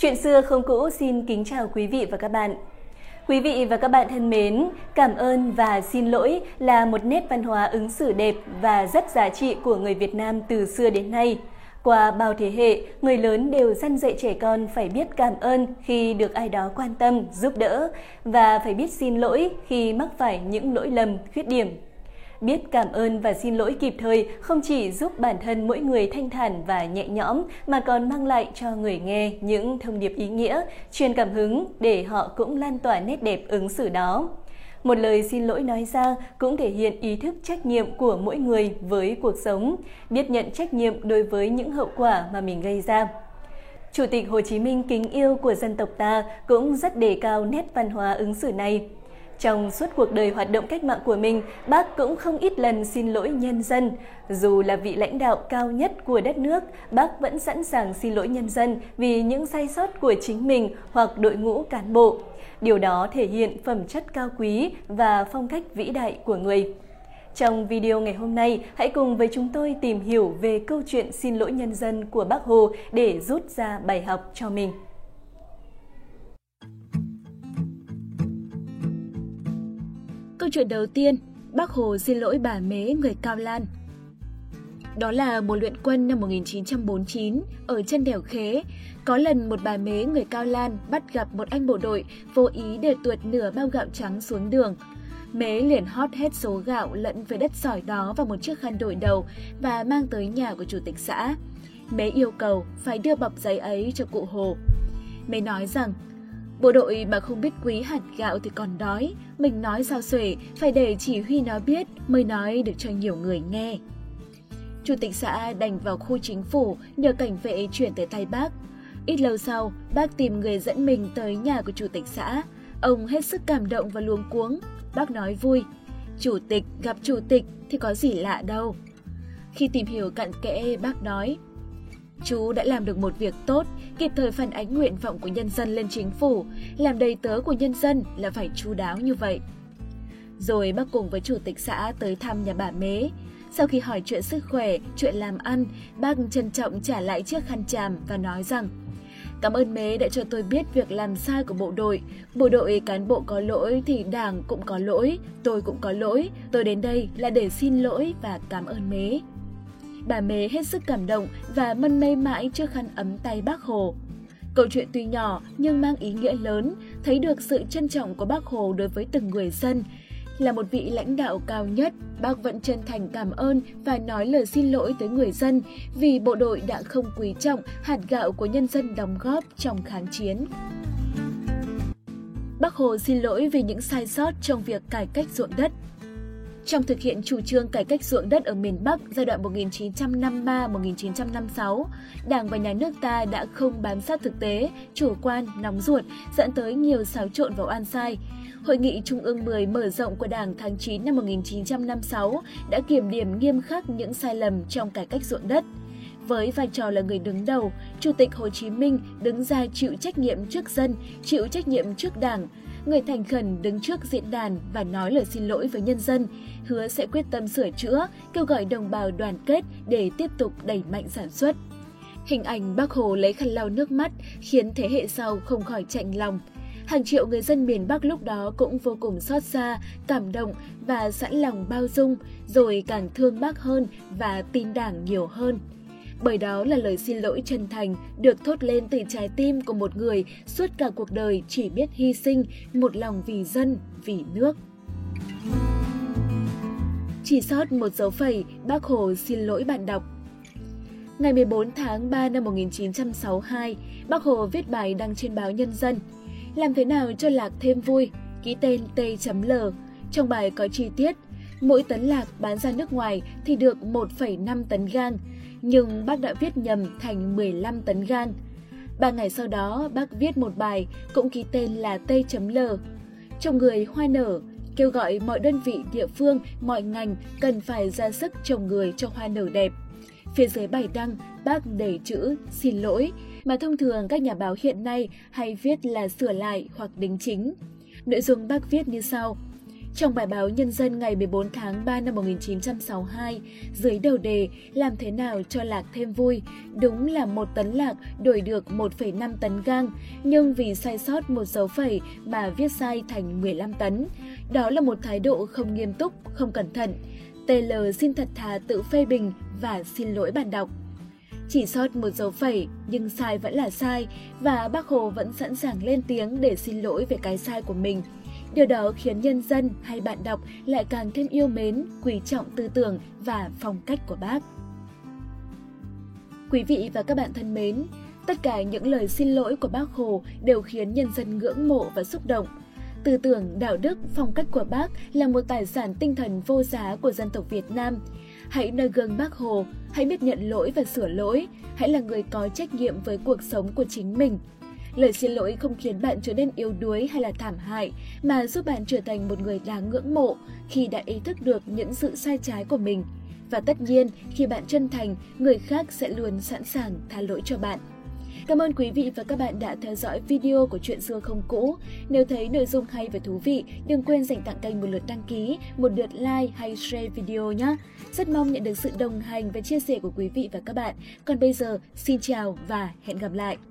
Chuyện xưa không cũ xin kính chào quý vị và các bạn. Quý vị và các bạn thân mến, cảm ơn và xin lỗi là một nét văn hóa ứng xử đẹp và rất giá trị của người Việt Nam từ xưa đến nay. Qua bao thế hệ, người lớn đều dăn dạy trẻ con phải biết cảm ơn khi được ai đó quan tâm, giúp đỡ và phải biết xin lỗi khi mắc phải những lỗi lầm, khuyết điểm Biết cảm ơn và xin lỗi kịp thời không chỉ giúp bản thân mỗi người thanh thản và nhẹ nhõm mà còn mang lại cho người nghe những thông điệp ý nghĩa, truyền cảm hứng để họ cũng lan tỏa nét đẹp ứng xử đó. Một lời xin lỗi nói ra cũng thể hiện ý thức trách nhiệm của mỗi người với cuộc sống, biết nhận trách nhiệm đối với những hậu quả mà mình gây ra. Chủ tịch Hồ Chí Minh kính yêu của dân tộc ta cũng rất đề cao nét văn hóa ứng xử này. Trong suốt cuộc đời hoạt động cách mạng của mình, bác cũng không ít lần xin lỗi nhân dân. Dù là vị lãnh đạo cao nhất của đất nước, bác vẫn sẵn sàng xin lỗi nhân dân vì những sai sót của chính mình hoặc đội ngũ cán bộ. Điều đó thể hiện phẩm chất cao quý và phong cách vĩ đại của người. Trong video ngày hôm nay, hãy cùng với chúng tôi tìm hiểu về câu chuyện xin lỗi nhân dân của Bác Hồ để rút ra bài học cho mình. Chuyện đầu tiên, Bác Hồ xin lỗi bà Mế người Cao Lan. Đó là một luyện quân năm 1949 ở chân đèo Khế. Có lần một bà Mế người Cao Lan bắt gặp một anh bộ đội vô ý để tuột nửa bao gạo trắng xuống đường. Mế liền hót hết số gạo lẫn với đất sỏi đó vào một chiếc khăn đội đầu và mang tới nhà của chủ tịch xã. Mế yêu cầu phải đưa bọc giấy ấy cho cụ Hồ. Mế nói rằng Bộ đội mà không biết quý hạt gạo thì còn đói, mình nói sao xuể, phải để chỉ huy nó biết mới nói được cho nhiều người nghe. Chủ tịch xã đành vào khu chính phủ nhờ cảnh vệ chuyển tới tay bác. Ít lâu sau, bác tìm người dẫn mình tới nhà của chủ tịch xã. Ông hết sức cảm động và luống cuống. Bác nói vui, chủ tịch gặp chủ tịch thì có gì lạ đâu. Khi tìm hiểu cặn kẽ, bác nói, Chú đã làm được một việc tốt, kịp thời phản ánh nguyện vọng của nhân dân lên chính phủ, làm đầy tớ của nhân dân là phải chú đáo như vậy. Rồi bác cùng với chủ tịch xã tới thăm nhà bà Mế. Sau khi hỏi chuyện sức khỏe, chuyện làm ăn, bác trân trọng trả lại chiếc khăn tràm và nói rằng Cảm ơn Mế đã cho tôi biết việc làm sai của bộ đội. Bộ đội cán bộ có lỗi thì đảng cũng có lỗi, tôi cũng có lỗi. Tôi đến đây là để xin lỗi và cảm ơn Mế bà Mế hết sức cảm động và mân mê mãi trước khăn ấm tay bác Hồ. Câu chuyện tuy nhỏ nhưng mang ý nghĩa lớn, thấy được sự trân trọng của bác Hồ đối với từng người dân. Là một vị lãnh đạo cao nhất, bác vẫn chân thành cảm ơn và nói lời xin lỗi tới người dân vì bộ đội đã không quý trọng hạt gạo của nhân dân đóng góp trong kháng chiến. Bác Hồ xin lỗi vì những sai sót trong việc cải cách ruộng đất, trong thực hiện chủ trương cải cách ruộng đất ở miền Bắc giai đoạn 1953-1956, Đảng và Nhà nước ta đã không bám sát thực tế, chủ quan, nóng ruột, dẫn tới nhiều xáo trộn và oan sai. Hội nghị Trung ương 10 mở rộng của Đảng tháng 9 năm 1956 đã kiểm điểm nghiêm khắc những sai lầm trong cải cách ruộng đất. Với vai trò là người đứng đầu, Chủ tịch Hồ Chí Minh đứng ra chịu trách nhiệm trước dân, chịu trách nhiệm trước Đảng, người thành khẩn đứng trước diễn đàn và nói lời xin lỗi với nhân dân, hứa sẽ quyết tâm sửa chữa, kêu gọi đồng bào đoàn kết để tiếp tục đẩy mạnh sản xuất. Hình ảnh bác Hồ lấy khăn lau nước mắt khiến thế hệ sau không khỏi chạnh lòng. Hàng triệu người dân miền Bắc lúc đó cũng vô cùng xót xa, cảm động và sẵn lòng bao dung, rồi càng thương bác hơn và tin đảng nhiều hơn bởi đó là lời xin lỗi chân thành được thốt lên từ trái tim của một người suốt cả cuộc đời chỉ biết hy sinh một lòng vì dân, vì nước. Chỉ sót một dấu phẩy, bác Hồ xin lỗi bạn đọc. Ngày 14 tháng 3 năm 1962, bác Hồ viết bài đăng trên báo Nhân dân. Làm thế nào cho lạc thêm vui? Ký tên T.L. Trong bài có chi tiết, mỗi tấn lạc bán ra nước ngoài thì được 1,5 tấn gang, nhưng bác đã viết nhầm thành 15 tấn gan. Ba ngày sau đó, bác viết một bài cũng ký tên là T.L. Trong người hoa nở, kêu gọi mọi đơn vị địa phương, mọi ngành cần phải ra sức trồng người cho hoa nở đẹp. Phía dưới bài đăng, bác để chữ xin lỗi, mà thông thường các nhà báo hiện nay hay viết là sửa lại hoặc đính chính. Nội dung bác viết như sau. Trong bài báo Nhân dân ngày 14 tháng 3 năm 1962, dưới đầu đề Làm thế nào cho lạc thêm vui, đúng là một tấn lạc đổi được 1,5 tấn gang, nhưng vì sai sót một dấu phẩy mà viết sai thành 15 tấn. Đó là một thái độ không nghiêm túc, không cẩn thận. TL xin thật thà tự phê bình và xin lỗi bạn đọc. Chỉ sót một dấu phẩy nhưng sai vẫn là sai và bác Hồ vẫn sẵn sàng lên tiếng để xin lỗi về cái sai của mình. Điều đó khiến nhân dân hay bạn đọc lại càng thêm yêu mến, quý trọng tư tưởng và phong cách của bác. Quý vị và các bạn thân mến, tất cả những lời xin lỗi của bác Hồ đều khiến nhân dân ngưỡng mộ và xúc động. Tư tưởng, đạo đức, phong cách của bác là một tài sản tinh thần vô giá của dân tộc Việt Nam. Hãy nơi gương bác Hồ, hãy biết nhận lỗi và sửa lỗi, hãy là người có trách nhiệm với cuộc sống của chính mình. Lời xin lỗi không khiến bạn trở nên yếu đuối hay là thảm hại, mà giúp bạn trở thành một người đáng ngưỡng mộ khi đã ý thức được những sự sai trái của mình. Và tất nhiên, khi bạn chân thành, người khác sẽ luôn sẵn sàng tha lỗi cho bạn. Cảm ơn quý vị và các bạn đã theo dõi video của Chuyện xưa không cũ. Nếu thấy nội dung hay và thú vị, đừng quên dành tặng kênh một lượt đăng ký, một lượt like hay share video nhé. Rất mong nhận được sự đồng hành và chia sẻ của quý vị và các bạn. Còn bây giờ, xin chào và hẹn gặp lại!